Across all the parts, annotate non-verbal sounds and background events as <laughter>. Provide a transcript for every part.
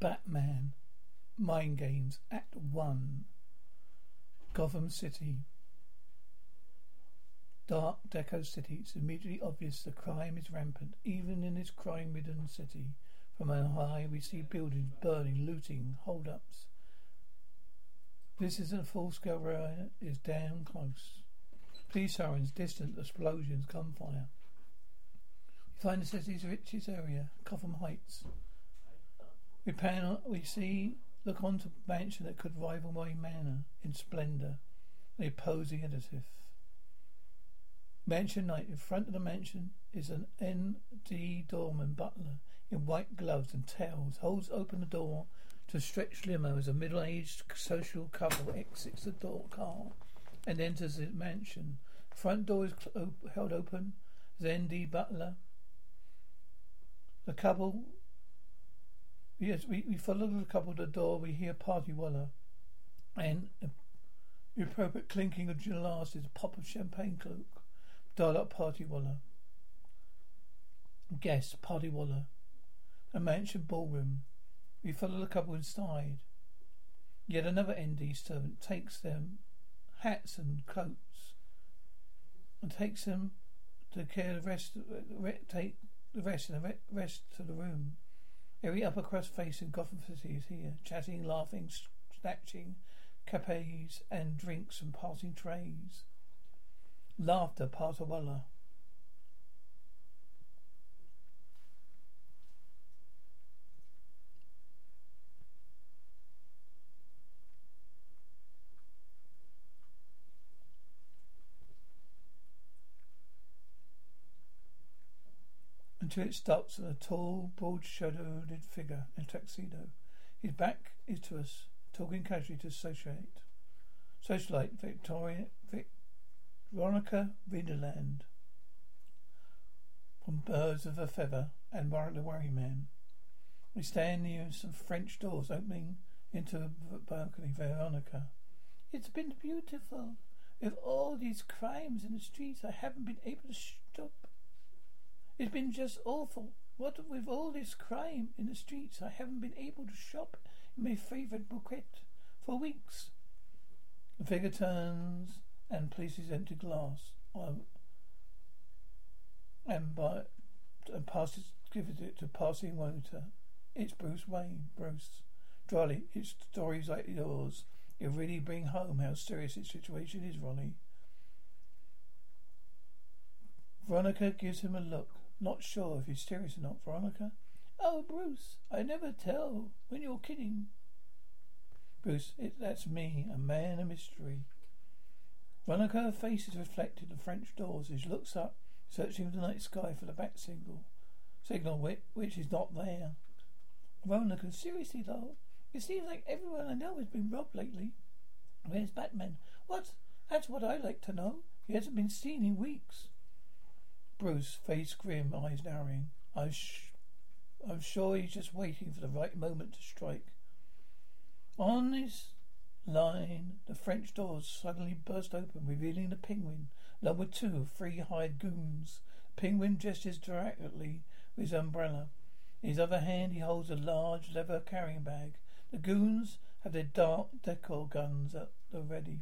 Batman. Mind Games. Act 1. Gotham City. Dark Deco City. It's immediately obvious the crime is rampant, even in this crime-ridden city. From on high, we see buildings burning, looting, hold-ups. This isn't a full-scale riot. it's down close. Police sirens, distant explosions, gunfire. We find the city's richest area, Gotham Heights. We pan on, we see look onto a mansion that could rival Wayne Manor in splendour, a posing edifice. Mansion night. In front of the mansion is an N.D. doorman butler in white gloves and tails. Holds open the door to a stretched limo as a middle-aged social couple exits the door car and enters the mansion. Front door is cl- held open as N.D. butler. The couple Yes, we, we follow the couple to the door. We hear party waller and the appropriate clinking of glasses, a pop of champagne cloak. Dial up party waller. Guest party waller. A mansion ballroom. We follow the couple inside. Yet another ND servant takes them hats and coats and takes them to care the rest. Uh, take the rest uh, and the rest to the room. Every upper crust face in Gotham City is here, chatting, laughing, snatching capes and drinks from passing trays. Laughter, Patawalla. Until it stops at a tall, broad-shadowed figure in a tuxedo. His back is to us, talking casually to socialite. Socialite Victoria Vic, Veronica Vinderland from Birds of a Feather and Warren the Worry Man. We stand near some French doors opening into a balcony. Veronica. It's been beautiful. With all these crimes in the streets, I haven't been able to stop it's been just awful. What with all this crime in the streets, I haven't been able to shop in my favourite bouquet for weeks. The figure turns and places empty glass on and by and passes gives it to passing waiter. It's Bruce Wayne. Bruce. Dryly, it's stories like yours. You really bring home how serious its situation is, Ronnie. Veronica gives him a look. Not sure if he's serious or not, Veronica. Oh, Bruce, I never tell when you're kidding. Bruce, it, that's me, a man of mystery. Veronica, her face is reflected in the French doors as she looks up, searching the night sky for the bat signal, signal which, which is not there. Veronica, seriously though, it seems like everyone I know has been robbed lately. Where's Batman? What? That's what I like to know. He hasn't been seen in weeks. Bruce, face grim, eyes narrowing. I'm, sh- I'm sure he's just waiting for the right moment to strike. On this line, the French doors suddenly burst open, revealing the penguin, along with two free-hired goons. The penguin gestures directly with his umbrella. In his other hand, he holds a large leather carrying bag. The goons have their dark deco guns at the ready,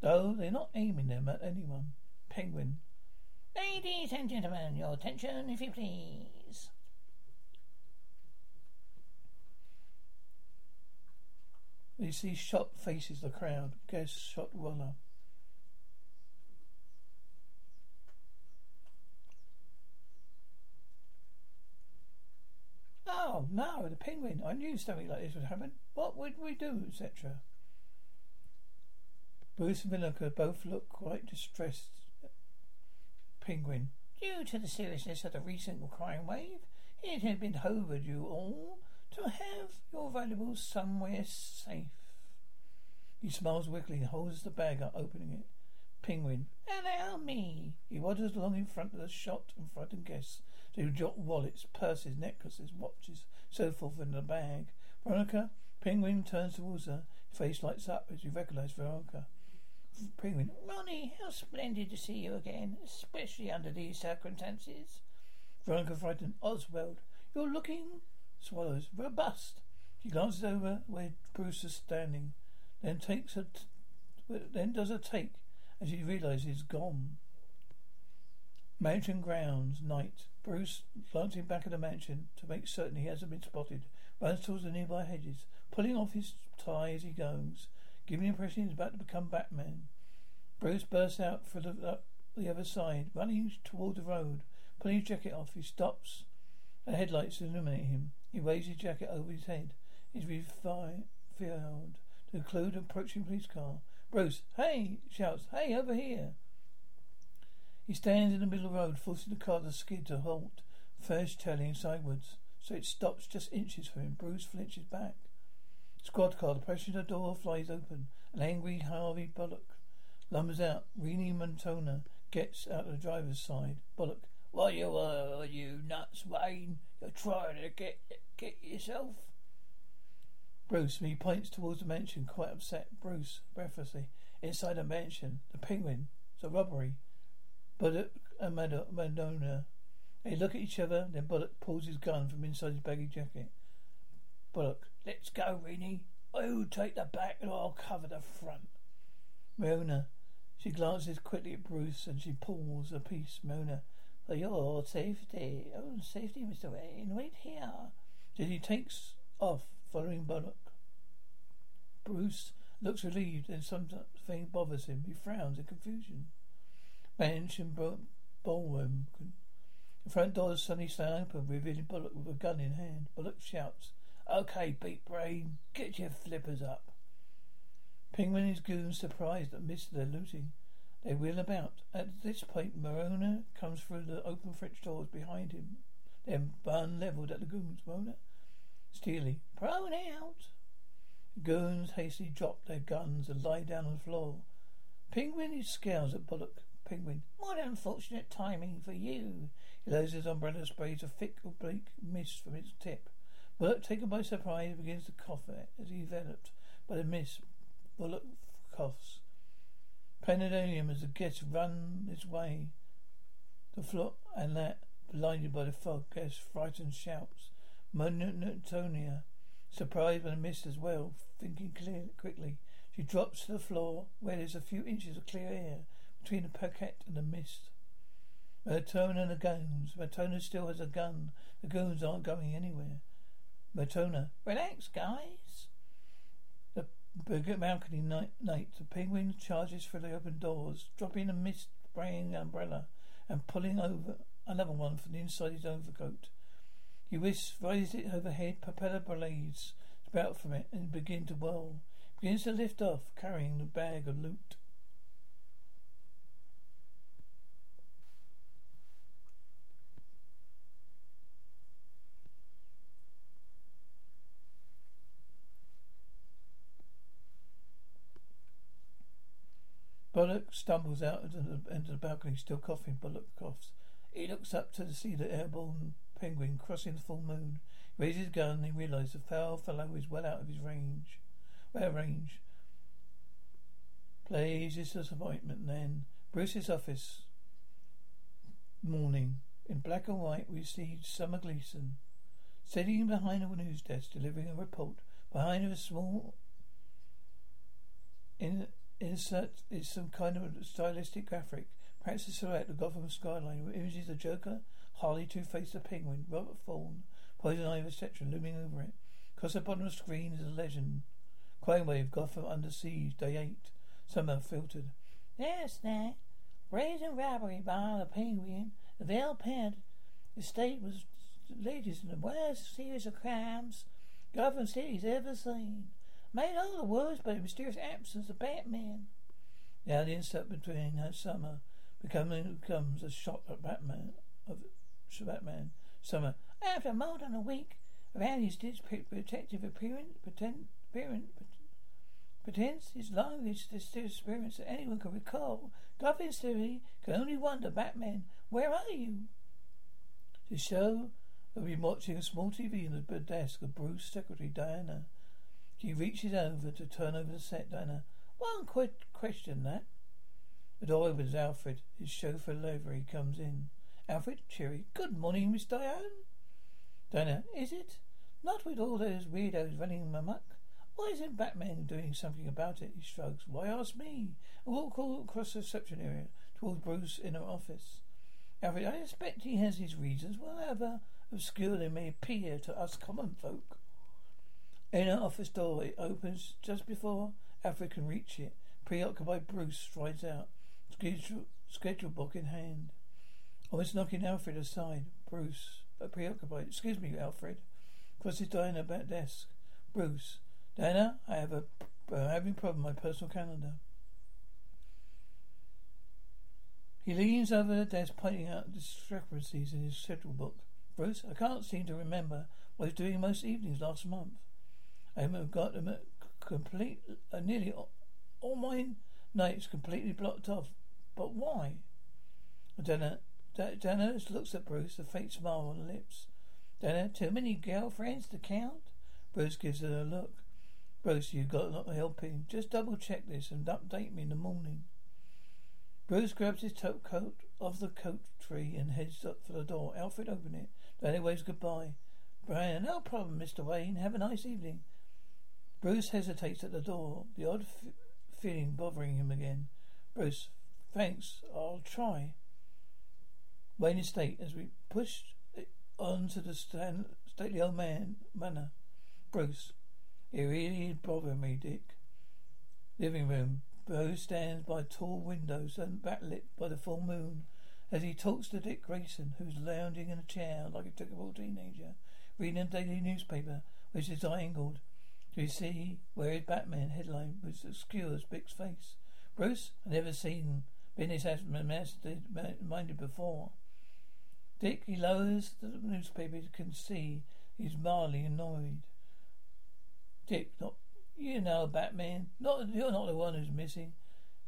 though they're not aiming them at anyone. Penguin Ladies and gentlemen, your attention, if you please. See shot faces the crowd. Guess shot Waller. Uh, oh no, the penguin! I knew something like this would happen. What would we do, etc. Bruce and Veronica both look quite distressed Penguin. Due to the seriousness of the recent crime wave, it had been hovered you all to have your valuables somewhere safe. He smiles wickedly and holds the bag up, opening it. Penguin. Allow me. He waddles along in front of the shot and frightened guests. They drop wallets, purses, necklaces, watches, so forth in the bag. Veronica. Penguin turns towards her. Face lights up as he recognizes Veronica. Penguin. Ronnie, how splendid to see you again, especially under these circumstances. Veronica frightened. Oswald, you're looking, swallows, robust. She glances over where Bruce is standing, then takes a, t- then does a take, and she realizes he's gone. Mansion grounds, night. Bruce, glancing back at the mansion to make certain he hasn't been spotted, runs towards the nearby hedges, pulling off his tie as he goes, giving the impression he's about to become Batman. Bruce bursts out for the, uh, the other side, running toward the road, pulling his jacket off. He stops. The headlights illuminate him. He waves his jacket over his head. He's filled to include an approaching police car. Bruce, hey! shouts, hey, over here! He stands in the middle of the road, forcing the car to skid to halt, first turning sideways, so it stops just inches from him. Bruce flinches back. Squad car, the passenger door flies open. An angry Harvey Bullock lumbers out. Renee Montoya gets out of the driver's side. Bullock, what you are you nuts, Wayne? You're trying to get get yourself. Bruce, he points towards the mansion, quite upset. Bruce, breathlessly, inside the mansion, the penguin. It's a robbery. Bullock and Madonna. They look at each other, then Bullock pulls his gun from inside his baggy jacket. Bullock, let's go, Rennie. I'll oh, take the back and I'll cover the front. Mona, she glances quickly at Bruce and she pulls a piece. Mona, for your safety. Oh, safety, Mr. Wayne. Wait here. Then he takes off, following Bullock. Bruce looks relieved and something bothers him. He frowns in confusion. Mansion ballroom. The front doors suddenly stand open, revealing Bullock with a gun in hand. Bullock shouts, Okay, beat brain, get your flippers up. Penguin his goons surprised at miss their looting. They wheel about. At this point, Marona comes through the open French doors behind him. Then bun levelled at the goons. Morona, steely, prone out. The goons hastily drop their guns and lie down on the floor. Penguin he scowls at Bullock. Penguin, what unfortunate timing for you. He lowers his umbrella, sprays a thick oblique mist from its tip. Bullock, taken by surprise, begins to cough as he enveloped by the mist. Bullock coughs. Pandemonium as the guests run its way. The floor and that, blinded by the fog, guests frightened shouts. Monotonia, surprised by the mist as well, thinking clear quickly. She drops to the floor where there's a few inches of clear air between the parquet and the mist. Mertona and the goons. Mertona still has a gun. The goons aren't going anywhere. Mertona, relax, guys. The balcony night, night. The penguin charges through the open doors, dropping a mist spraying umbrella and pulling over another one from the inside his overcoat. He whisks, raises it overhead, propeller blades spout from it and begin to whirl. Begins to lift off, carrying the bag of loot. Bullock stumbles out into the, the balcony, still coughing. Bullock coughs. He looks up to see the airborne penguin crossing the full moon. He raises his gun and he realizes the foul fellow is well out of his range. Well range. Plays his disappointment then. Bruce's office. Morning. In black and white we see Summer Gleeson. Sitting behind a news desk, delivering a report. Behind her a small in Insert is some kind of stylistic graphic. Perhaps a silhouette of Gotham skyline with images of Joker, Harley, Two-Face, the Penguin, Robert Thorne, Poison Ivy, etc. looming over it. Across the bottom of the screen is a legend. Crime Wave, Gotham under siege, day eight. Summer filtered. Yes, that. Brazen robbery by the Penguin. The Vale Pet estate was latest in the worst series of crimes Gotham City's ever seen. Made all the worse by the mysterious absence of Batman. Now the insert between her summer becoming becomes a shot at Batman of Batman. Summer. After more than a week around his detective appearance, pretend, appearance, pretends his longest experience that anyone can recall. Gotham City can only wonder, Batman, where are you? The show they'll be watching a small TV in the desk of Bruce secretary Diana. She reaches over to turn over the set, Diana. One quick question, that. The door opens. Alfred, his chauffeur livery, comes in. Alfred, cheery. Good morning, Miss Diane. Diana, is it? Not with all those weirdos running amok. Why isn't Batman doing something about it? He shrugs. Why ask me? I walk all across the reception area towards Bruce's inner office. Alfred, I expect he has his reasons, however obscure they may appear to us common folk. Inner office door. It opens just before Alfred can reach it. Preoccupied Bruce strides out, schedule, schedule book in hand. Almost knocking Alfred aside. Bruce, but preoccupied. Excuse me, Alfred. Crosses Diana back desk. Bruce, Diana, I have a uh, having problem with my personal calendar. He leans over the desk, pointing out discrepancies in his schedule book. Bruce, I can't seem to remember what I was doing most evenings last month. I have got a complete, uh, nearly all, all my nights completely blocked off. But why? Dana, Dana looks at Bruce, a faint smile on her lips. Dana, too many girlfriends to count? Bruce gives her a look. Bruce, you've got a lot of helping. Just double check this and update me in the morning. Bruce grabs his top coat off the coat tree and heads up for the door. Alfred opens it. Then waves goodbye. Brian, no problem, Mr. Wayne. Have a nice evening. Bruce hesitates at the door, the odd f- feeling bothering him again. Bruce, thanks. I'll try. Wayne is Estate, as we push on to the stand, stately old man manor. Bruce, it really is bothering me, Dick. Living room. Bruce stands by tall windows and backlit by the full moon as he talks to Dick Grayson, who's lounging in a chair like a typical teenager, reading a daily newspaper which is angled to see where his Batman headline which obscures Dick's face. Bruce, I never seen business as minded before. Dick, he lowers the newspaper, you can see he's mildly annoyed. Dick, not you know, Batman. Not you're not the one who's missing.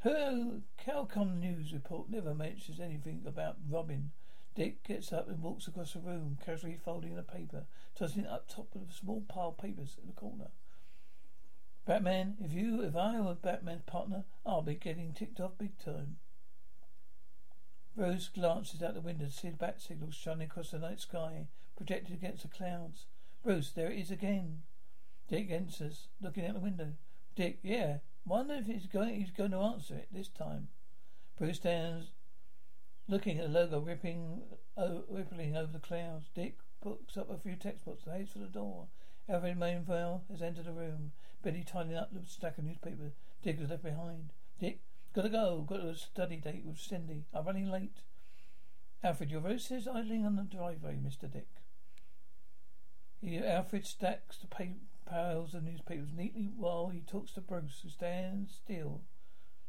Who? How come news report never mentions anything about Robin? Dick gets up and walks across the room, casually folding the paper, tossing it up top of a small pile of papers in the corner. Batman, if you, if I were Batman's partner, I'll be getting ticked off big time. Rose glances out the window to see the bat signals shining across the night sky, projected against the clouds. Bruce, there it is again. Dick enters, looking out the window. Dick, yeah. Wonder if he's going he's going to answer it this time. Bruce stands looking at the logo ripping oh, rippling over the clouds. Dick picks up a few textbooks and heads for the door. Alfred Mainville has entered the room. Betty tidying up the stack of newspapers. Dick is left behind. Dick, gotta go. Got a study date with Cindy. I'm running late. Alfred, your road says idling on the driveway, Mr. Dick. He, Alfred stacks the piles of newspapers neatly while he talks to Bruce, who stands still.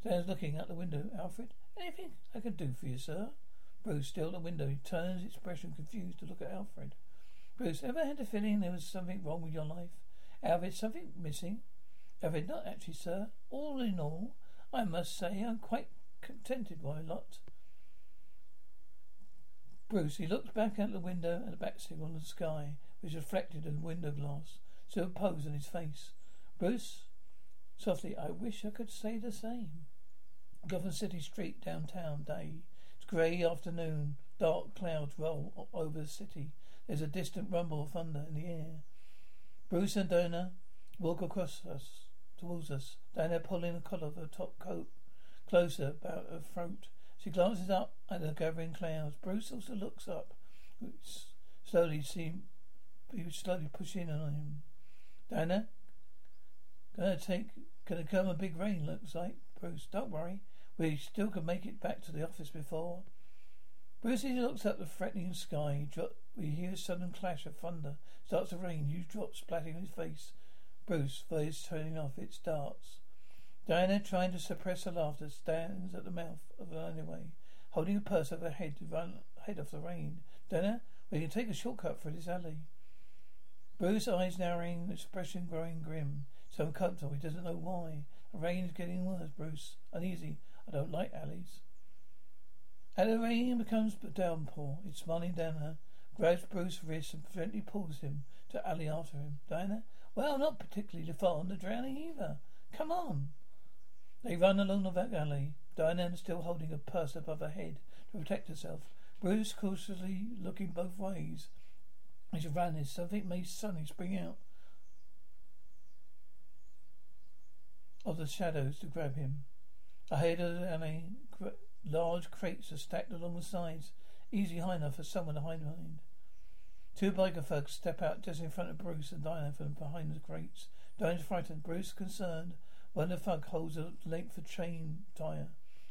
Stands looking out the window. Alfred, anything I can do for you, sir? Bruce, still at the window, he turns expression confused to look at Alfred. Bruce, ever had a feeling there was something wrong with your life? Alfred, something missing? Have Alfred, not actually, sir. All in all, I must say I'm quite contented by a lot. Bruce, he looks back out the window at the back signal in the sky, which reflected in the window glass superposed on his face. Bruce, softly, I wish I could say the same. Gotham City Street, downtown, day. It's grey afternoon. Dark clouds roll over the city. There's a distant rumble of thunder in the air. Bruce and Donna walk across us, towards us. Donna pulling the collar of her top coat closer about her throat. She glances up at the gathering clouds. Bruce also looks up. Slowly, see, slowly pushing on him. Dana, gonna take, gonna come a big rain, looks like. Bruce, don't worry. We still can make it back to the office before. Bruce looks up the threatening sky. we hear a sudden clash of thunder. Starts to rain. Huge drops splatting on his face. Bruce, voice turning off. It starts. Diana, trying to suppress her laughter, stands at the mouth of the alleyway, holding a purse over her head to run head off the rain. Diana, we can take a shortcut through this alley. Bruce's eyes narrowing, expression growing grim. So uncomfortable, he doesn't know why. The rain is getting worse, Bruce. Uneasy. I don't like alleys. And the rain becomes a downpour. It's smiling down her, grabs Bruce's wrist and gently pulls him to alley after him. Diana? Well, not particularly fond of drowning either. Come on. They run along the back alley. Diana still holding a purse above her head to protect herself. Bruce cautiously looking both ways. As you ran, as something may suddenly spring out of the shadows to grab him. Ahead of the alley, large crates are stacked along the sides, easily high enough for someone to hide behind. Two biker thugs step out just in front of Bruce and Dinah from behind the crates. Dinah's frightened. Bruce concerned. One of the thug holds a length of chain tire.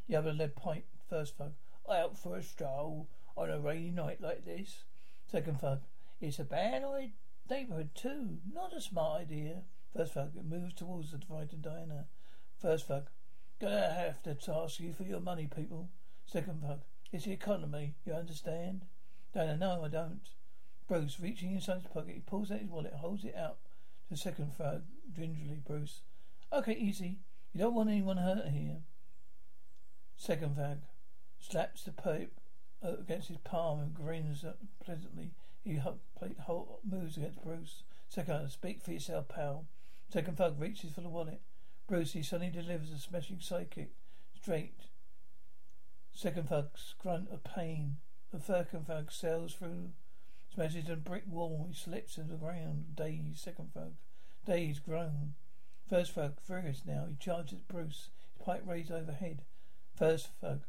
The other a lead pipe. First thug. Out for a stroll on a rainy night like this. Second thug. It's a bad neighborhood too. Not a smart idea. First thug. It moves towards the frightened Diana. First thug. Gonna have to ask you for your money, people. Second thug. It's the economy. You understand? Diana. No, I don't. Bruce, reaching inside his pocket, he pulls out his wallet, holds it out to the second thug, gingerly. Bruce. Okay, easy. You don't want anyone hurt here. Second thug slaps the pipe uh, against his palm and grins pleasantly. He moves against Bruce. Second, speak for yourself, pal. Second thug reaches for the wallet. Bruce, suddenly delivers a smashing sidekick. Straight. Second thug's grunt of pain. The second thug sails through Smashes a brick wall. He slips to the ground. Dazed. Second thug. Dazed. Groan. First thug. Furious now. He charges Bruce. His pipe raised overhead. First thug.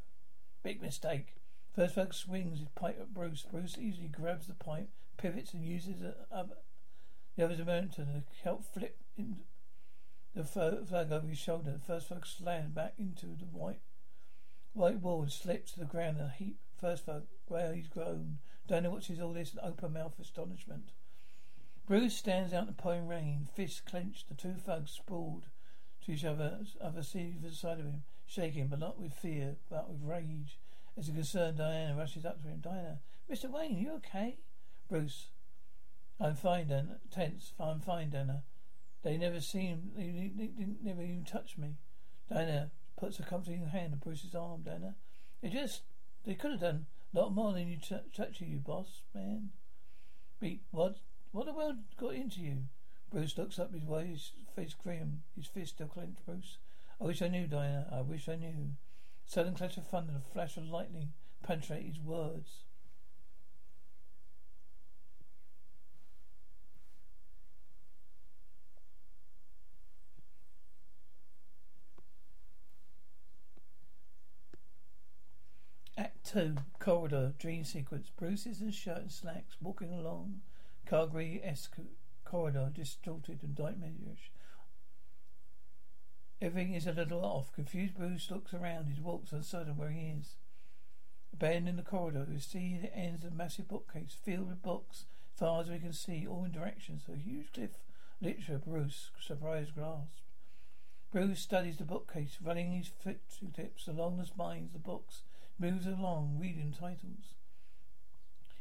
Big mistake. First thug swings his pipe at Bruce. Bruce easily grabs the pipe, pivots, and uses the other, the other's momentum to help flip in the thug over his shoulder. The first thug slams back into the white white wall and slips to the ground in a heap. First thug, well, he's grown. Dinah watches all this in open mouthed astonishment. Bruce stands out in the pouring rain, fists clenched, the two thugs sprawled to each other, other side of him, shaking, but not with fear, but with rage. As the concerned Diana rushes up to him, Diana, Mr. Wayne, are you okay? Bruce, I'm fine, Dana. Tense, I'm fine, Dana. They never seemed, they, they, they never even touched me. Diana puts a comforting hand on Bruce's arm, Dana. They just, they could have done a lot more than you t- touch you, boss man. Beat, what? What the world got into you? Bruce looks up his way, his face grim, his fist still clenched. Bruce, I wish I knew, Diana. I wish I knew. Sudden clash of thunder, a flash of lightning penetrate his words. Two, corridor, dream sequence. Bruce is in shirt and slacks, walking along Caligari-esque corridor, distorted and nightmarish. Everything is a little off. Confused Bruce looks around. He walks uncertain where he is. A Abandoned in the corridor, we see the ends of massive bookcase filled with books, as far as we can see, all in directions. A huge cliff literature Bruce surprised grasp. Bruce studies the bookcase, running his fingertips along the spines of the books moves along, reading titles.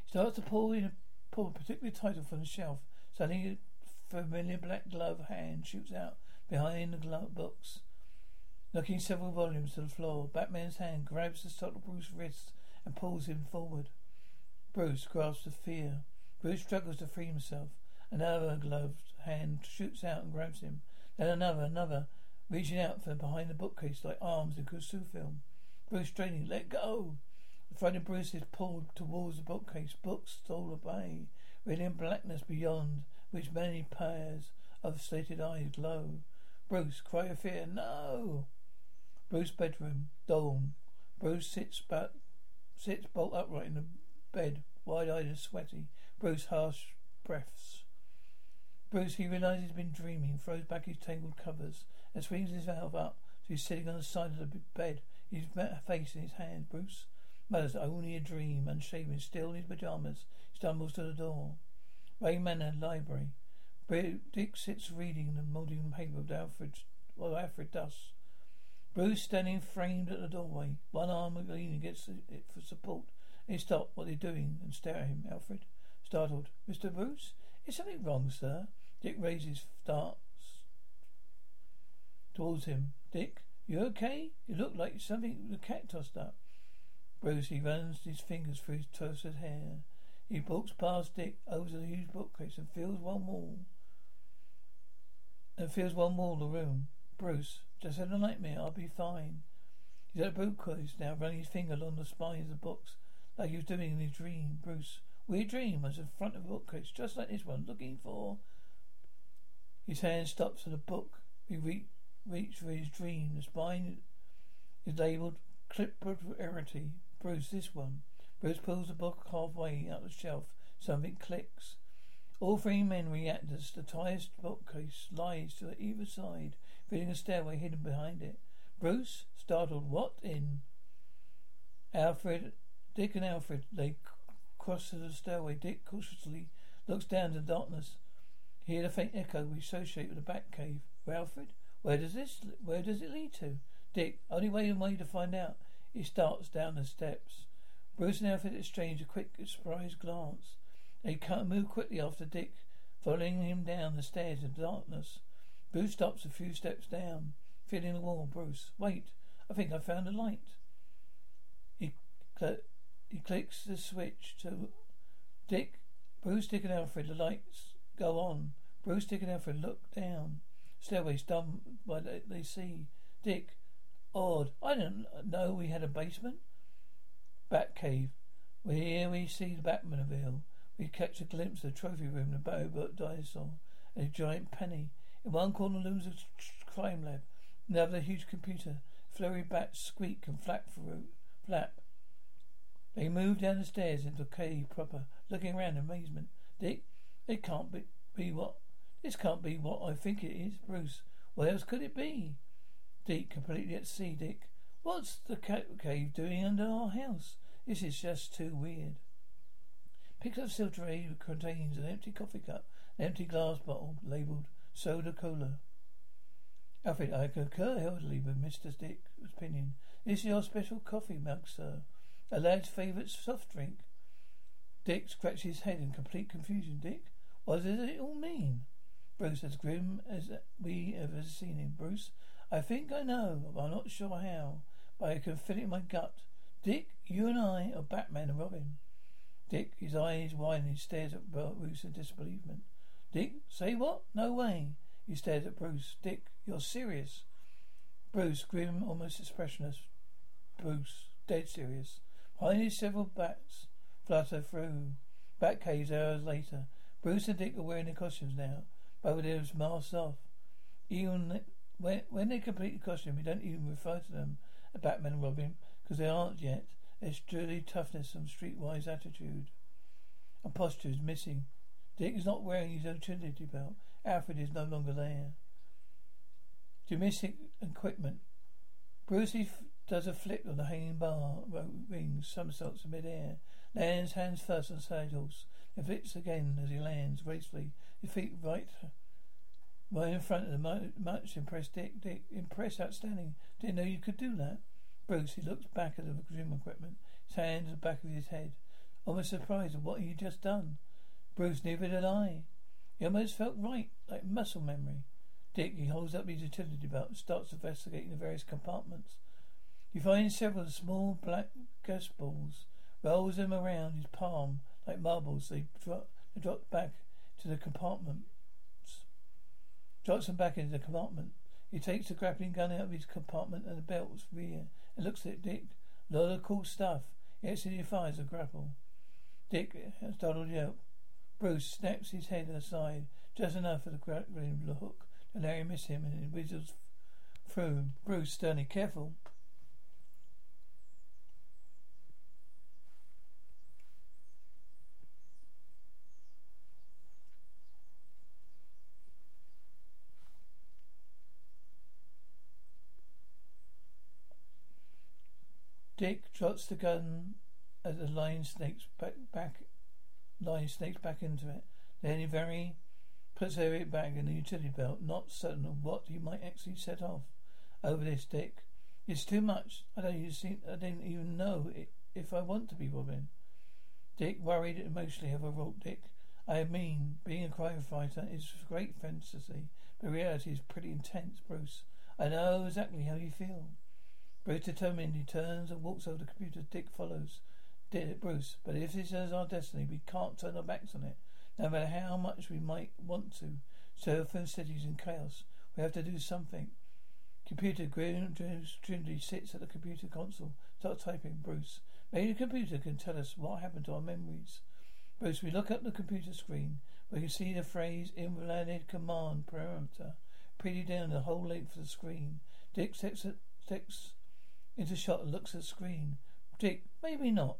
He starts to pull in a, pull a particular title from the shelf. Suddenly, a familiar black glove hand shoots out behind the glove books, knocking several volumes to the floor. Batman's hand grabs the subtle Bruce's wrist and pulls him forward. Bruce grasps the fear. Bruce struggles to free himself. Another gloved hand shoots out and grabs him. Then another, another, reaching out from behind the bookcase like arms in Cocteau film. Bruce straining, let go. The frightened Bruce is pulled towards the bookcase. Books stole away, revealing blackness beyond which many pairs of slated eyes glow. Bruce, cry of fear, no! Bruce bedroom, dawn. Bruce sits but sits bolt upright in the bed, wide-eyed and sweaty. Bruce harsh breaths. Bruce, he realizes he's been dreaming, throws back his tangled covers, and swings himself up so he's sitting on the side of the bed, his face in his hand. Bruce mutters, only a dream, unshaven, still in his pajamas, stumbles to the door. Wayne Manor Library. Dick sits reading the modern paper with Alfred, while Alfred does. Bruce standing framed at the doorway, one arm leaning against it for support. He stop what they're doing and stare at him. Alfred, startled. Mr. Bruce? Is something wrong, sir? Dick raises, starts towards him. Dick, you okay? You look like something the cat tossed up. He runs his fingers through his tousled hair. He walks past Dick over the huge bookcase and feels one wall. And feels one wall the room. Bruce, just had a nightmare. I'll be fine. He's at a bookcase now, running his finger along the spine of the books like he was doing in his dream. Bruce, Weird dream was in front of a bookcase, just like this one, looking for. His hand stops at a book. He re- reached for his dream. The spine is labelled Clipperarity. Bruce, this one. Bruce pulls the book halfway out of the shelf. Something clicks. All three men react as the highest bookcase lies to either side, filling a stairway hidden behind it. Bruce, startled, what in? Alfred, Dick and Alfred, they cross to the stairway. Dick cautiously looks down to the darkness. Hear the faint echo we associate with the back cave. Alfred, where does this, where does it lead to? Dick, only way and way to find out. He starts down the steps. Bruce and Alfred exchange a quick, surprised glance. They move quickly after Dick, following him down the stairs in darkness. Bruce stops a few steps down, feeling the wall. Bruce, wait, I think I found a light. He, cl- he clicks the switch to Dick, Bruce, Dick, and Alfred. The lights go on. Bruce, Dick, and Alfred look down. Stairways done by they, they see. Dick, odd. I didn't know we had a basement. Bat cave. We're here we see the Batmobile. We catch a glimpse of the trophy room, the Bow Baobot dinosaur, and a giant penny. In one corner looms a crime lab. In the other, a huge computer. Flurry bats squeak and flap through, flap. They move down the stairs into the cave proper, looking around in amazement. Dick, it can't be, be what this can't be what I think it is, Bruce. What else could it be? Dick, completely at sea, Dick. What's the cave doing under our house? This is just too weird. Picks up silk tray contains an empty coffee cup, an empty glass bottle labelled soda cola. I think I concur heartily with Mr. Dick's opinion. This is your special coffee mug, sir. A lad's favourite soft drink. Dick scratches his head in complete confusion. Dick, what does it all mean? Bruce, as grim as we ever seen him. Bruce, I think I know, but I'm not sure how. But I can feel it in my gut. Dick, you and I are Batman and Robin. Dick, his eyes widening, stares at Bruce in disbelievement. Dick, say what? No way. He stares at Bruce. Dick, you're serious. Bruce, grim, almost expressionless. Bruce, dead serious. Behind his several bats flutter through. Bat caves hours later. Bruce and Dick are wearing their costumes now. Oh, of them masks off. Even when, when they complete the costume, we don't even refer to them as Batman and Robin because they aren't yet. Their sturdy toughness and streetwise attitude and posture is missing. Dick is not wearing his utility belt. Alfred is no longer there. Domestic equipment. Brucey f- does a flip on the hanging bar rings, somersaults in mid-air, lands hands first on saddles, and flips again as he lands gracefully, his feet right right in front of the much impressed Dick. Dick, impressed, outstanding. Didn't know you could do that. Bruce, he looks back at the gym equipment, his hands at the back of his head, almost surprised at what he had just done. Bruce, neither did I. He almost felt right, like muscle memory. Dick, he holds up his utility belt and starts investigating the various compartments. He finds several small black gas balls, rolls them around his palm like marbles. They drop, they drop back to the compartments. Drops them back into the compartment. He takes the grappling gun out of his compartment and the belt's rear and looks at Dick. Lot of cool stuff. He actually fires a grapple. Dick has startled yelp. Bruce snaps his head aside just enough for the grappling hook to Larry miss him and whizzes through. Bruce sternly careful. Dick trots the gun as the line snakes back, back line snakes back into it. Then he very puts it back in the utility belt, not certain of what he might actually set off. Over this, Dick. It's too much. I don't even see, I don't even know if I want to be Robin. Dick worried emotionally over Rolt Dick. I mean, being a crime fighter is great fantasy, but reality is pretty intense, Bruce. I know exactly how you feel. Bruce determined he turns and walks over the computer. Dick follows. Dick, Bruce, but if this is our destiny, we can't turn our backs on it. No matter how much we might want to. Surfer cities in chaos. We have to do something. Computer Trinity sits at the computer console. Start typing, Bruce. Maybe the computer can tell us what happened to our memories. Bruce, we look at the computer screen. We can see the phrase invalid command parameter pretty down the whole length of the screen. Dick steps, steps into shot and looks at screen. Dick, maybe not.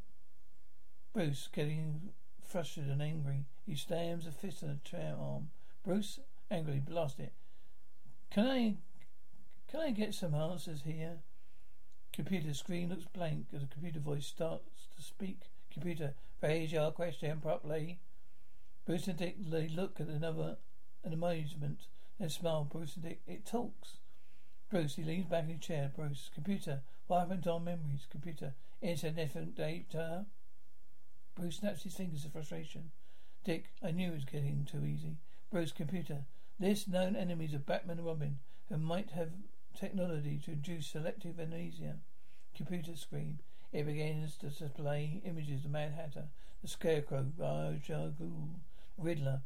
Bruce, getting frustrated and angry, he slams a fist on the chair arm. Bruce angrily blast it. Can I can I get some answers here? Computer screen looks blank as a computer voice starts to speak. Computer, phrase your question properly. Bruce and Dick they look at another an amazement. Then smile. Bruce and Dick. It talks. Bruce, he leans back in his chair. Bruce, computer, what happened to our memories? Computer, insignificant data. Bruce snaps his fingers in frustration. Dick, I knew it was getting too easy. Bruce, computer, this known enemies of Batman and Robin who might have technology to induce selective amnesia. Computer screen. It begins to display images of Mad Hatter, the Scarecrow, Ra's al Ghul, Riddler.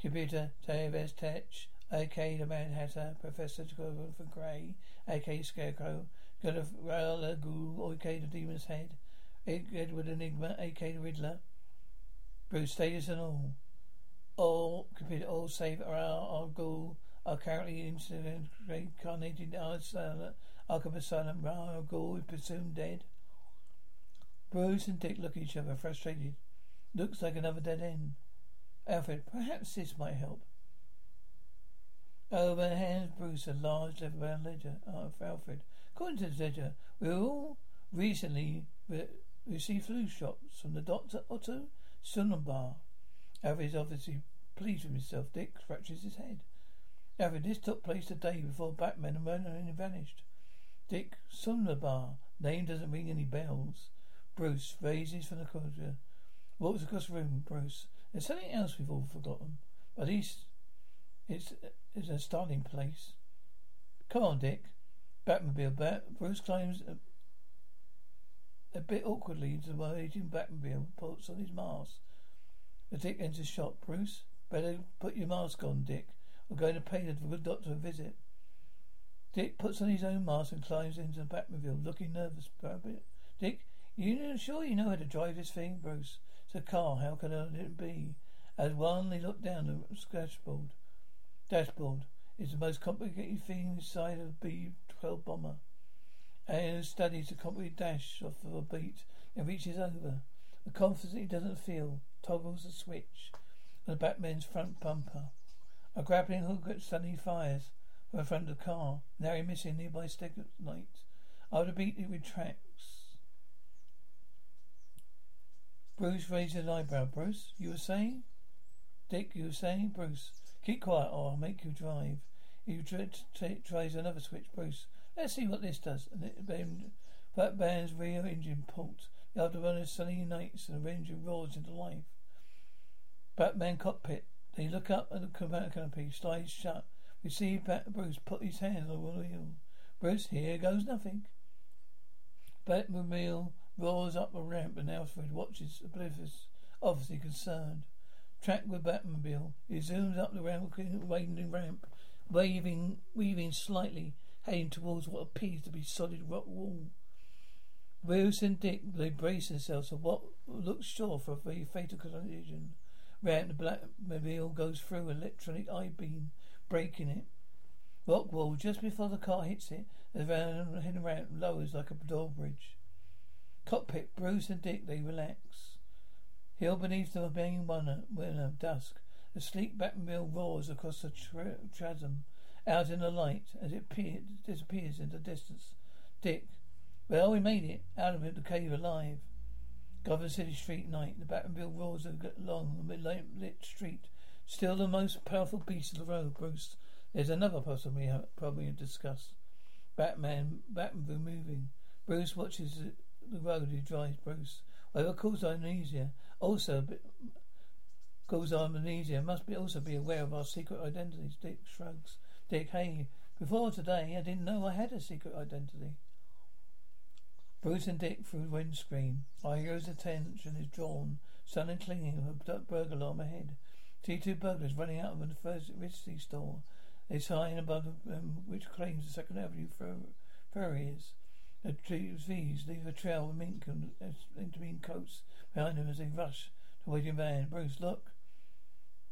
Computer, Jervis Tetch, aka the Mad Hatter, Professor Christopher Gray, aka Scarecrow, God of Ra's al Ghul, aka the Demon's Head, Edward Enigma, aka the Riddler. Bruce, status and all. All computer, all save Ra's al Ghul are currently incarnated in Arkham Asylum. Ra's al Ghul is presumed dead. Bruce and Dick look at each other, frustrated. Looks like another dead end. Alfred, perhaps this might help. Over hands Bruce a large leather-bound ledger of Alfred. According to the ledger, we all recently re- received flu shots from the doctor Otto Sonnenbar. Alfred is obviously pleased with himself. Dick scratches his head. Alfred, this took place the day before Batman and Merlin vanished. Dick Sonnenbar. Name doesn't ring any bells. Bruce raises from the corridor. Walks across the room. Bruce. There's something else we've all forgotten. At least it's, it's a starting place. Come on, Dick. Batmobile. Bat. Bruce climbs a, a bit awkwardly into the waiting Batmobile. Puts on his mask. The Dick enters shop. Bruce, better put your mask on, Dick. We're going to pay the good doctor a visit. Dick puts on his own mask and climbs into the Batmobile, looking nervous. Dick, you sure you know how to drive this thing, Bruce? It's a car. How can it be? As one, they look down at the dashboard. Dashboard is the most complicated thing inside of a B-12 bomber. And studies the complicated dash off of a beat and reaches over. The confidence he doesn't feel toggles the switch on the Batman's front bumper. A grappling hook suddenly fires from the front of the car, narrowly missing nearby stick of lights. After beat, it retracts. Bruce raises an eyebrow. Bruce, you were saying? Dick, you were saying? Bruce, keep quiet or I'll make you drive. He tries another switch. Bruce, let's see what this does. And it then Batman's rear engine pulls. The afterburner suddenly ignites and the engine roars into life. Batman cockpit. They look up at the command canopy, slides shut. We see Bat- Bruce put his hands on the wheel. Bruce, here goes nothing. Batmobile roars up a ramp and Alfred watches oblivious, obviously concerned. Track with Batmobile. He zooms up the winding ramp, waving, weaving slightly, heading towards what appears to be solid rock wall. Bruce and Dick they brace themselves for what looks sure for a very fatal collision. Ramp the black Batmobile goes through electronic eye beam, breaking it. Rock wall just before the car hits it, the hidden ramp lowers like a drawbridge. Cockpit, Bruce and Dick, they relax. Hill beneath the main winner, winner dusk. The sleek Batmobile roars across the chasm, out in the light as it pe- disappears into the distance. Dick, well, we made it out of the cave alive. Gotham City Street night. The Batmobile roars along the lit street. Still the most powerful beast of the road, Bruce. There's another we have probably discussed. Batman, Batmobile moving. Bruce watches the road he drives Bruce. Whatever caused amnesia, also caused amnesia, must be also be aware of our secret identities. Dick shrugs. Dick, hey, before today, I didn't know I had a secret identity. Bruce and Dick through the windscreen. Our hero's attention is drawn, suddenly clinging of a burglar alarm ahead. See two burglars running out of the first Ritzy store. They sign above um, which claims the Second Avenue ferry is. The trees leave a trail of mink and intervening coats behind them as they rush to waiting van. Bruce, look.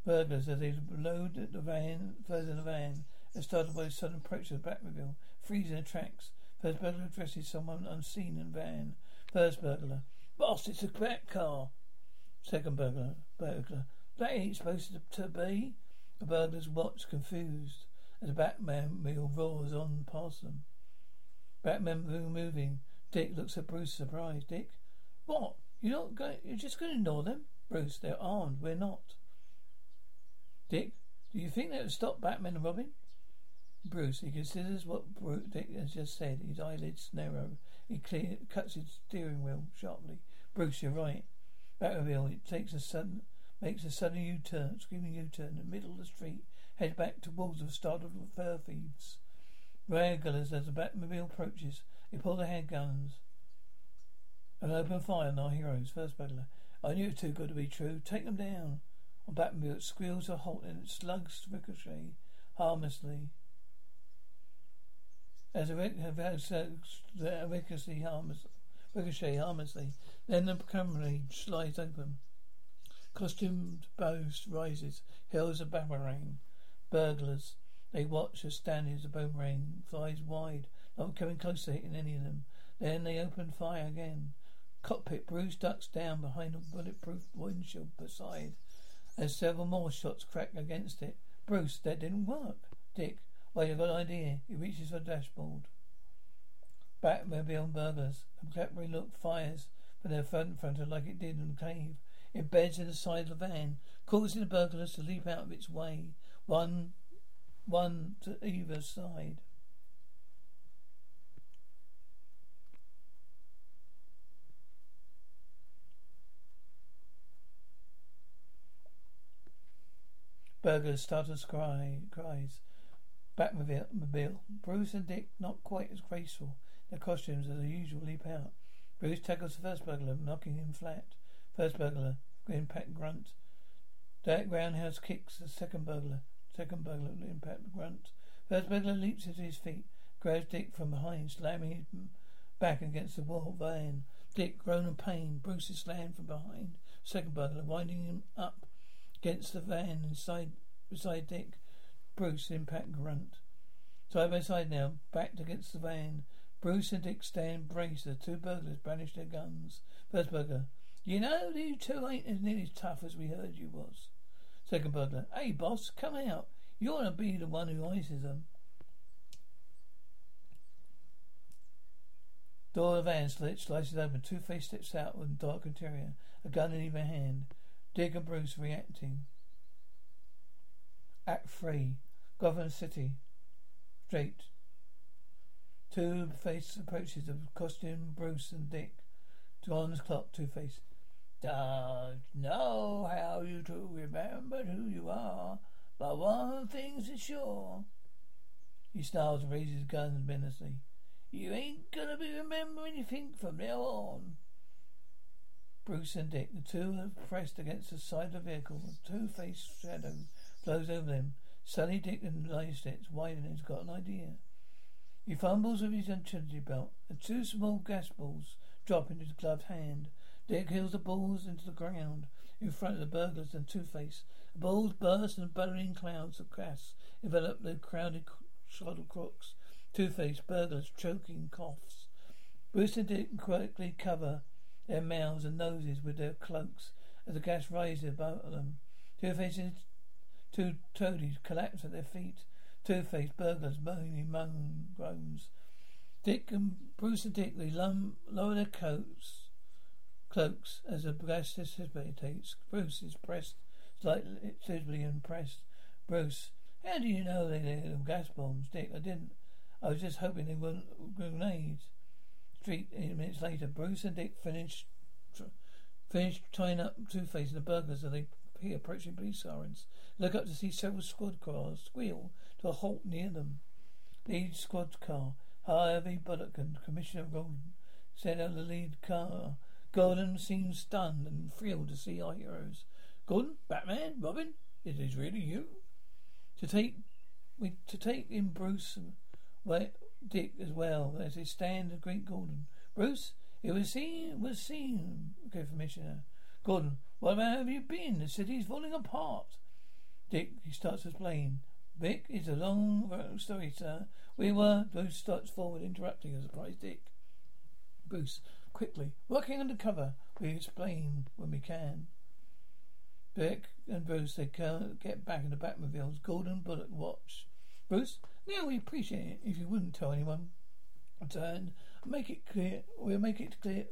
Burglars as they load the van, further the van, and started by a sudden approach of the Batmobile, freezing the tracks. First burglar addresses someone unseen in the van. First burglar. Boss, it's a Bat car. Second burglar. Burglar. That ain't supposed to, be. The burglars watch, confused, as the wheel roars on past them. Batman moving. Dick looks at Bruce, surprised. Dick, what? You're not going? You're just going to ignore them? Bruce, they're armed. We're not. Dick, do you think that would stop Batman and Robin? Bruce, he considers what Bruce Dick has just said. His eyelids narrow. He cuts his steering wheel sharply. Bruce, you're right. Batmobile, it takes a sudden makes a sudden U-turn, screaming U-turn in the middle of the street, heads back towards the startled fur thieves. Regulars as the Batmobile approaches, they pull their handguns and open fire on our heroes. First burglar. I knew it was too good to be true. Take them down. On Batmobile, it squeals a halt and it slugs ricochet harmlessly. As a ricochet harmless, ricochet harmlessly, then the camera slides open. Costumed boast rises, hills a boomerang. Burglars. They watch as standing the boomerang flies wide, not coming close to hitting any of them. Then they open fire again. Cockpit, Bruce ducks down behind a bulletproof windshield beside as several more shots crack against it. Bruce, that didn't work. Dick, well, you've got an idea. He reaches for the dashboard. Batmobile burglars. The Blackberry look fires from their front frontal like it did in the cave. It beds in the side of the van, causing the burglars to leap out of its way, one, one to either side. Burglars start to cry, cries. Batmobile. Bruce and Dick not quite as graceful. Their costumes as usual leap out. Bruce tackles the first burglar, knocking him flat. First burglar, impact grunt. Derek Roundhouse kicks the second burglar. Second burglar, impact grunt. First burglar leaps to his feet, grabs Dick from behind, slamming his back against the wall van. Dick, groan in pain. Bruce is slammed from behind. Second burglar, winding him up against the van inside beside Dick. Bruce, impact grunt. Side by side now, backed against the van. Bruce and Dick stand braced. The two burglars brandish their guns. First burglar, you know, you two ain't as nearly as tough as we heard you was. Second burglar. Hey, boss, come out. You want to be the one who ices them. Door of the van slits, slices open. Two-Face steps out with dark interior, a gun in either hand. Dick and Bruce reacting. Act 3. Gotham City. Straight. Two-Face approaches the costume Bruce and Dick. John's clock, Two-Face. Don't know how you two remembered who you are, but one thing's for sure. He snarls and raises his gun menacingly. You ain't gonna be remembering anything from now on. Bruce and Dick, the two have pressed against the side of the vehicle. A two-faced shadow flows over them. Suddenly Dick and steps widen has got an idea. He fumbles with his utility belt, and two small gas balls drop into his gloved hand. Dick hurls the balls into the ground in front of the burglars and Two-Face. The balls burst and billowing clouds of gas envelop the crowded shroud crooks. Two-Face, burglars, choking coughs. Bruce and Dick quickly cover their mouths and noses with their cloaks as the gas rises above them. Two-Face and two toadies collapse at their feet. Two faced burglars, moaning, moan, groans. Dick and Bruce and Dick, they lum, lower their coats cloaks as the gas dissipates. Bruce is pressed slightly, visibly impressed. Bruce, how do you know they are gas bombs, Dick? I didn't. I was just hoping they weren't grenades. Street eight minutes later, Bruce and Dick finished tr- finished tying up Two Face and the burglars as they hear approaching police sirens. Look up to see several squad cars squeal to a halt near them. Lead squad car, Harvey Bullock and Commissioner set out the lead car Gordon seems stunned and thrilled to see our heroes. Gordon, Batman, Robin, it is really you. To take, we to take in Bruce, and Dick as well as they stand to greet Gordon. Bruce, it was seen, was seen. Okay, Commissioner. Gordon, Where have you been? The city's falling apart. Dick, he starts to explain. Vic, it's a long story, sir. We were, Bruce starts forward, interrupting a surprised Dick. Bruce, quickly, working undercover. We explain when we can. Vic and Bruce, they get back in the Batmobile's Gordon Bullock watch. Bruce, now we appreciate it if you wouldn't tell anyone. Turn, uh, make it clear. We'll make it clear.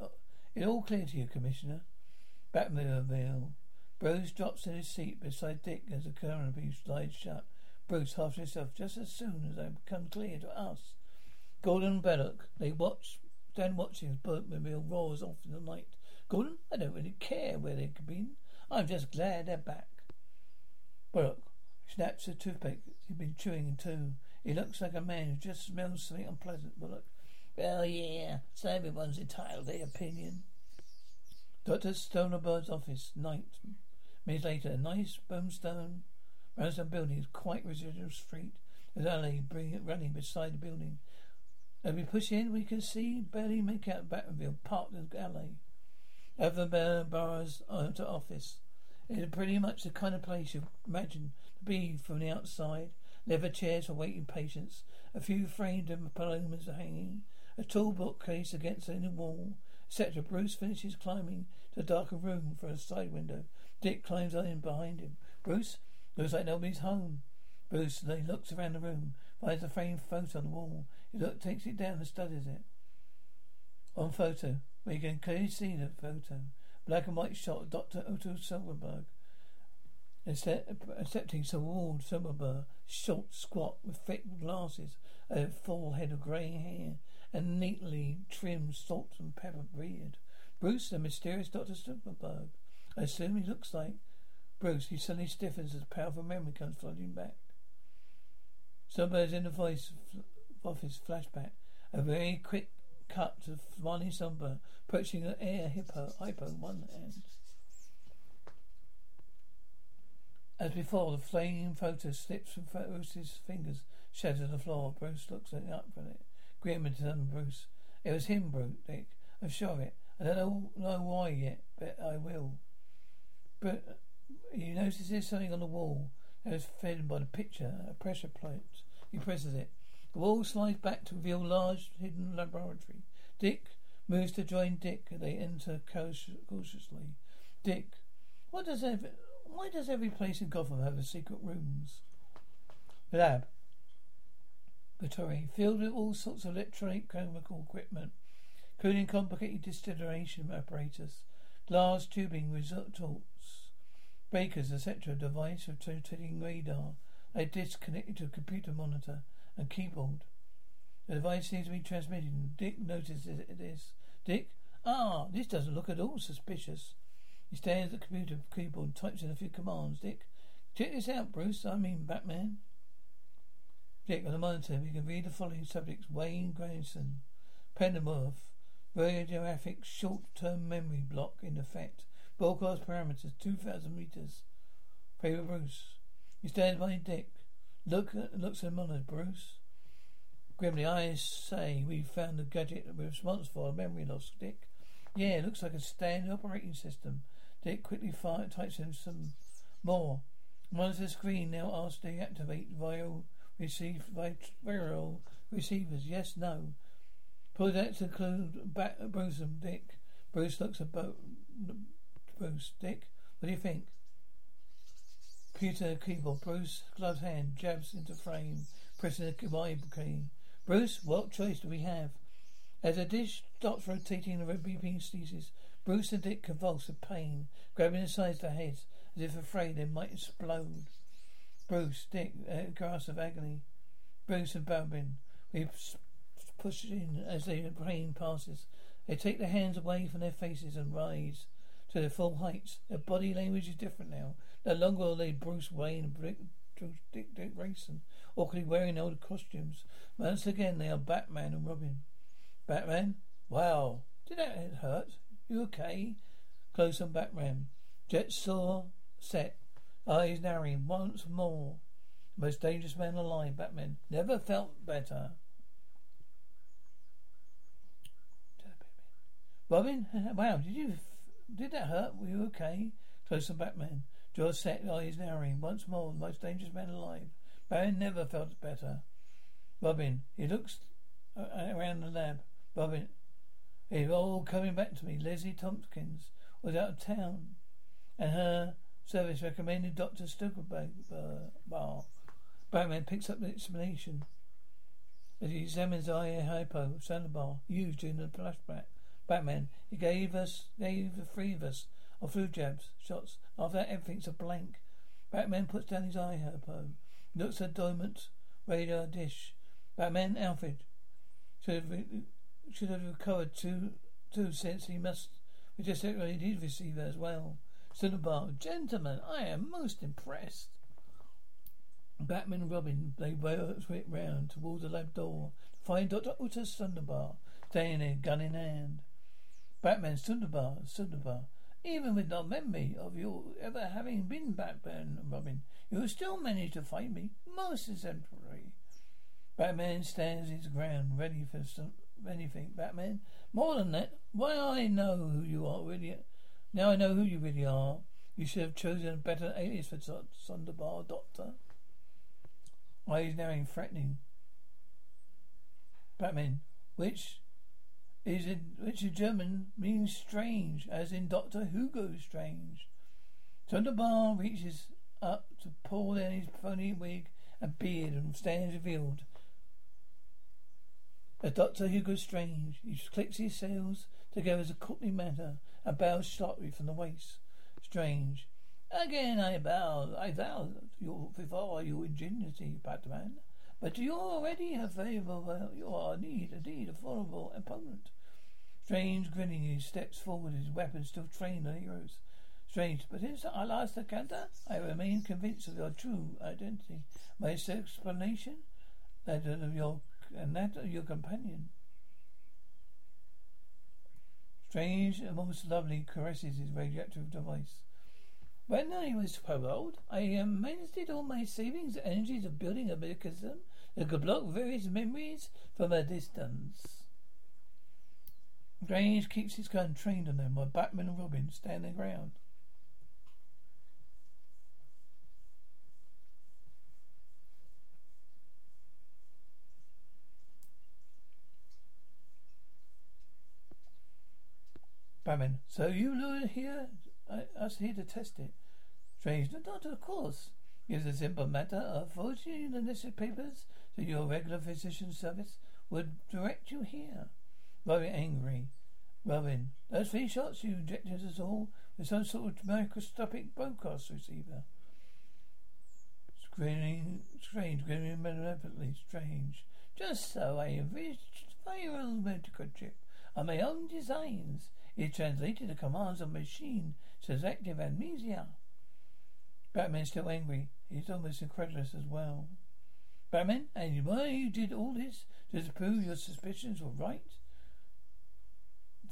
It all clear to you, Commissioner. Batmobile. Bruce drops in his seat beside Dick as the canopy slides shut. Bruce half himself, just as soon as they become clear to us. Gordon Bullock, they watch, stand watching as Batmobile roars off in the night. Gordon, I don't really care where they could be. I'm just glad they're back. Bullock snaps a toothpick he's been chewing too. He looks like a man who just smells something unpleasant. Bullock. Well, yeah, so everyone's entitled their opinion. Dr. Stonebird's office, night. Minutes later, a nice boomstone brownstone building is quite residual street. There's alley running beside the building. As we push in, we can see barely make out Batmobile parked in the alley. Over the borough's to office. It is pretty much the kind of place you imagine to be from the outside. Leather chairs for waiting patients. A few framed are hanging. A tall bookcase against the inner wall, etc. Bruce finishes climbing to a darker room for a side window. Dick climbs in behind him. Bruce, looks like nobody's home. Bruce then looks around the room, finds a framed photo on the wall. He look, takes it down and studies it. On photo, we can clearly see the photo. Black and white shot of Dr. Otto Silverberg. Accepting some Ward Silverberg, short, squat, with thick glasses, a full head of grey hair, and neatly trimmed salt and pepper beard. Bruce, the mysterious Dr. Silverberg. I assume he looks like Bruce. He suddenly stiffens as a powerful memory comes flooding back. Silverberg's in the voice of his flashback. A very quick cut to Swanee Silverberg approaching an air hippo, hypo one hand. As before, the flaming photo slips from Bruce's fingers, shatters the floor. Bruce looks up from it. Grim and turned Bruce. It was him, Bruce, Dick. I'm sure of it. I don't know, know why yet, but I will. But he notices something on the wall that is fed by the picture, a pressure plate. He presses it. The wall slides back to reveal a large hidden laboratory. Dick moves to join Dick. They enter cautiously. Dick, what does every, why does every place in Gotham have a secret rooms? Lab. Laboratory filled with all sorts of electronic chemical equipment, including complicated distillation apparatus, glass tubing resorts, breakers, etc. Device for rotating radar, a disc connected to a computer monitor and keyboard. The device seems to be transmitting. Dick notices this. Dick, ah, this doesn't look at all suspicious. He stares at the computer keyboard types in a few commands. Dick, check this out, Bruce. I mean, Batman. Dick, on the monitor, we can read the following subjects. Wayne Grayson, Pennyworth, radiographic short-term memory block in effect. Broadcast parameters, 2,000 meters. Paper Bruce. He stands by Dick. Look, looks at the monitor, Bruce. Grimly, I say we found the gadget that we're responsible for memory loss, Dick. Yeah, it looks like a standard operating system. Dick quickly types in some more. Monitor screen now asks to activate viral receive viral receivers. Yes, no. Projects include back Bruce and Dick. Bruce looks Bo- Bruce. Dick, what do you think? Computer keyboard. Bruce, gloved hand, jabs into frame, pressing the command key. Bruce, what choice do we have? As the dish stops rotating the beeping stasis, Bruce and Dick convulse with pain, grabbing the sides of their heads as if afraid they might explode. Bruce, Dick, uh, gasp of agony. Bruce and Babin, we push in as their pain passes. They take their hands away from their faces and rise to their full heights. Their body language is different now. No longer are they Bruce Wayne and Dick, Dick, Dick Grayson, awkwardly wearing old costumes. Once again, they are Batman and Robin. Batman? Wow. Did that hurt? You okay? Close on Batman. Jet saw set. Eyes narrowing once more. Most dangerous man alive, Batman. Never felt better. Robin? <laughs> Wow, did you... Did that hurt? Were you okay? Close to Batman. Jaws set, eyes narrowing. Once more, the most dangerous man alive. Batman never felt better. Robin, he looks uh, around the lab. Robin, it's all coming back to me. Leslie Thompkins was out of town, and her service recommended Dr. Stuckelberg uh. Batman picks up the explanation as he examines eye hypo bar used during the flashback. Batman, he gave us, gave the three of us our flu jabs, shots. After that, everything's a blank. Batman puts down his eye hypo, looks at dormant radar dish. Batman, Alfred should have should have recovered too too since he must. We just activated his receiver as well. Cinnabar, gentlemen, I am most impressed. Batman and Robin, they went round towards the lab door to find Dr. Uta Sonderbar standing there, gun in hand. Batman, Sonderbar, Sonderbar, even with no memory of you ever having been Batman and Robin, you still managed to fight me. Most exemplary. Batman stands his ground, ready for some, anything. Batman, more than that, why I know who you are really. Now I know who you really are. You should have chosen a better alias for Sonderbar, Doctor. Why is now narrowing, threatening. Batman, which is in which in German means strange, as in Doctor Hugo Strange. Sonderbar reaches up to pull down his phony wig and beard and stands revealed. As Doctor Hugo Strange, he clicks his sails together as a courtly manner and bows slightly from the waist. Strange. Again I bow, I vow your, before your ingenuity, Batman. But you already have favourable, you are indeed, indeed, a formidable opponent. Strange, grinning, he steps forward, his weapon still trained on heroes. Strange, but since our last encounter, I remain convinced of your true identity. My explanation, that of your and that of your companion. Strange and most lovely caresses his radioactive device. When I was paroled, I uh, invested all my savings and energies of building a mechanism that could block various memories from a distance. Strange keeps his gun trained on them while Batman and Robin stand their ground. Batman, so you lure here I, us here to test it. Strange, not of course. It's a simple matter. Unfortunately, the necessary papers to your regular physician service would direct you here. Very angry. Robin, those three shots you injected us all with some sort of microscopic broadcast receiver. Screaming, strange, grinning malevolently, strange. Just so I envisaged my own medical chip on my own designs. It translated the commands of machine to selective amnesia. Batman's still angry. He's almost incredulous as well. Batman, and why you did all this? to prove your suspicions were right?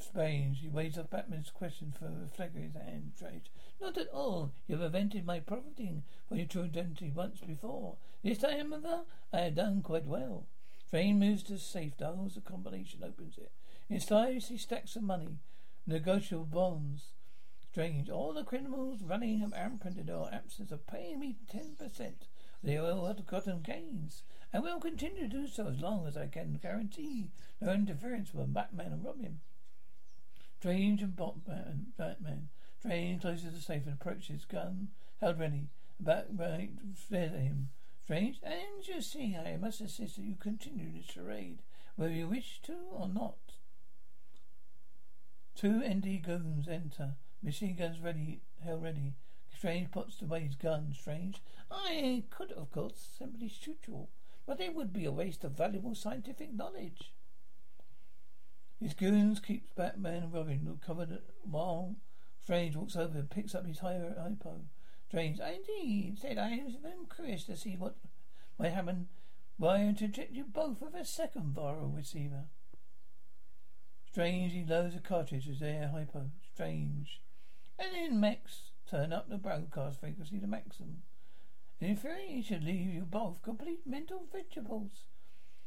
Strange. He waves off Batman's question for a of his hand. Strange. Not at all. You've prevented my profiting from your true identity once before. This time, however, I have done quite well. Strange moves to the safe, dials the combination, opens it. Inside, you see stacks of money negotiable bonds. Strange. All the criminals running rampant in our absence are paying me ten percent. They all have gotten gains, and will continue to do so as long as I can guarantee no interference with Batman and Robin. Strange and Batman, uh, Batman. Strange closes the safe and approaches, gun held ready. Batman stares at him. Strange, and you see, I must insist that you continue this charade, whether you wish to or not. Two ND goons enter. Machine guns ready, hell ready. Strange puts away his gun. Strange. I could, of course, simply shoot you, but it would be a waste of valuable scientific knowledge. His goons keeps Batman and Robin covered while Strange walks over and picks up his hypo. Strange, indeed said I am curious to see what might happen why inject you both with a second viral receiver. Strange, he loads cartridge as air hypo. Strange. And then Max turn up the broadcast frequency to maximum. In theory, he should leave you both complete mental vegetables.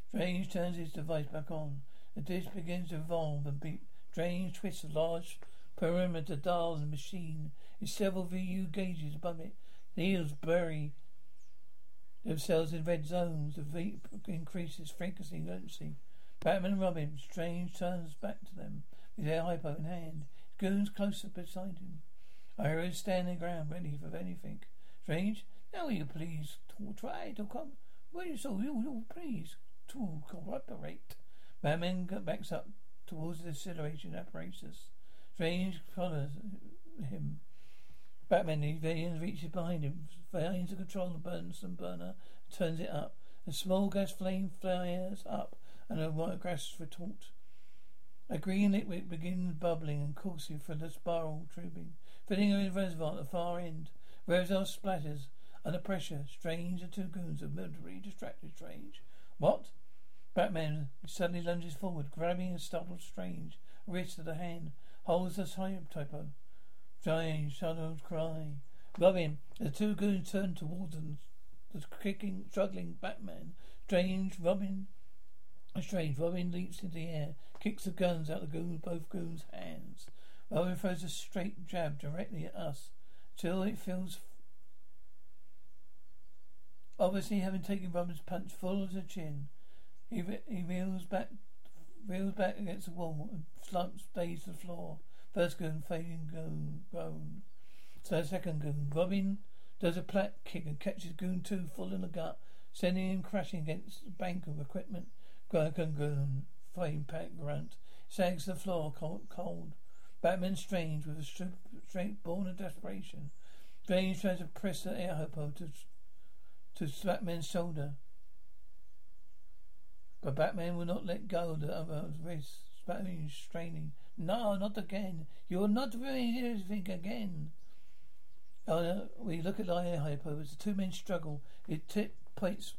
Strange turns his device back on. The disc begins to evolve and beep. Strange twists a large perimeter dials and machine. With several VU gauges above it. The eels bury themselves in red zones. The V increases frequency urgency. Batman and Robin, Strange turns back to them with their hypo in hand. Goons closer beside him. Ira is standing ground, ready for anything. Strange, now will you please to try to come? Will you so you will please to cooperate? Batman backs up towards the acceleration apparatus. Strange follows him. Batman evades, reaches behind him, finds the control of burner, turns it up. A small gas flame flares up, and a white gas retort. A green liquid begins bubbling and coursing from the spiral tubing, filling a reservoir at the far end. Reservoir splatters under pressure. Strange the two goons of military distracted. Strange. What? Batman suddenly lunges forward, grabbing a startled Strange wrist of the hand, holds the typo. Strange, startled cry. Robin, the two goons turn towards them, the kicking, struggling Batman. Strange, Robin, A strange, Robin leaps into the air, kicks the guns out of goon, both goons' hands. Robin throws a straight jab directly at us, till it feels. Obviously, having taken Robin's punch full of the chin, he he reels back, reels back against the wall and slumps, stays to the floor. First goon fading goon, groan. So second goon, Robin does a plat kick and catches goon two full in the gut, sending him crashing against the bank of equipment. Goon, flame pack grunt, sags the floor cold. cold. Batman Strange with a straight born of desperation. Strange tries to press the air hopo to to Batman's shoulder. But Batman will not let go of the other's wrist. Batman straining. No, not again. You will not doing anything again. Uh, we look at the air hopo as the two men struggle. It tip plates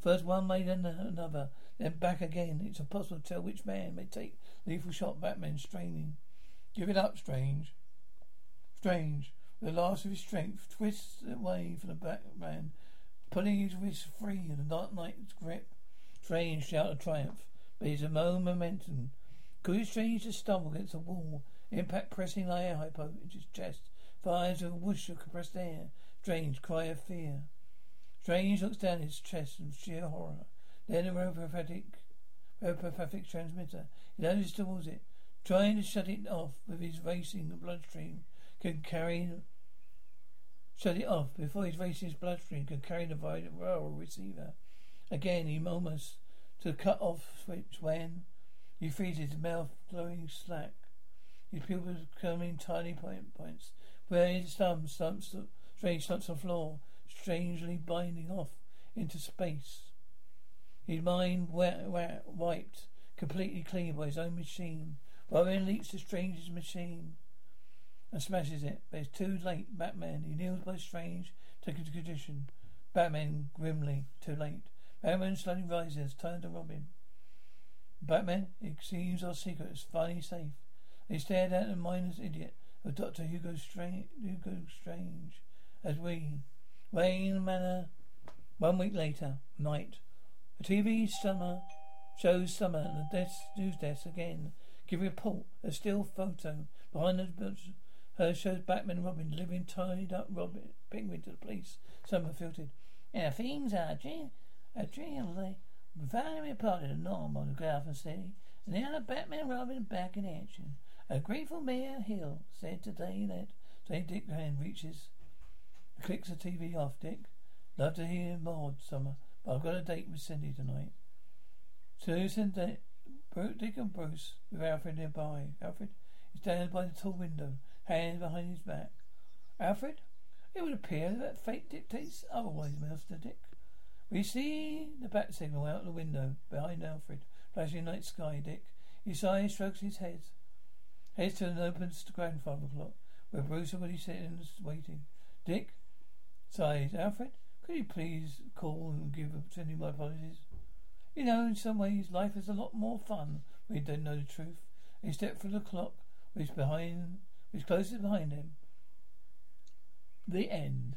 first one way then another, then back again. It's impossible to tell which man may take lethal shot. Batman straining. Give it up, Strange. Strange, with the last of his strength, twists away from the Batman, pulling his wrist free of the Dark Knight's grip. Strange shout of triumph, but he's a momentum. Could he strange to stumble against the wall, impact pressing the air hypo into his chest, fires a whoosh of compressed air. Strange cry of fear. Strange looks down his chest in sheer horror. Then a robopathic transmitter. He lunges towards it, trying to shut it off with his racing bloodstream. Can carry shut it off before his racing bloodstream can carry the viral receiver. Again, he murmurs to cut off switch when he frees his mouth glowing slack. His pupils becoming tiny point points. Where his thumb slumps, strange slumps on floor, strangely binding off into space. His mind wiped, completely clean by his own machine. Robin leaps to Strange's machine and smashes it, but it's too late. Batman, he kneels by Strange, taking the condition. Batman grimly, too late. Batman slowly rises, turns to Robin. Batman, it seems our secret is finally safe. They stared at the mindless idiot of Dr. Hugo Strange, Hugo Strange as we, Wayne Manor, one week later, night. The TV summer shows summer at the desk, news desk again. Give a report, a still photo behind the her shows Batman Robin living tied up Robin Penguin to the police. Summer filtered. And things are a dream they finally reported a norm on the Gotham City, and now the Batman Robin back in action. A grateful Mayor Hill said today that St. Dick Hand reaches clicks the TV off, Dick. Love to hear more, Summer, but I've got a date with Cindy tonight. Susan, Dick, Dick and Bruce with Alfred nearby. Alfred is standing by the tall window, hands behind his back. Alfred, it would appear that fate dictates otherwise, Master Dick. We see the bat signal out the window behind Alfred, flashing night sky. Dick, he sighs, strokes his head, heads to an open grandfather clock, where Bruce already sitting waiting. Dick sighs, Alfred, you please call and give sending my apologies? You know, in some ways, life is a lot more fun when you don't know the truth. He stepped through the clock, which behind, which closes behind him. The end.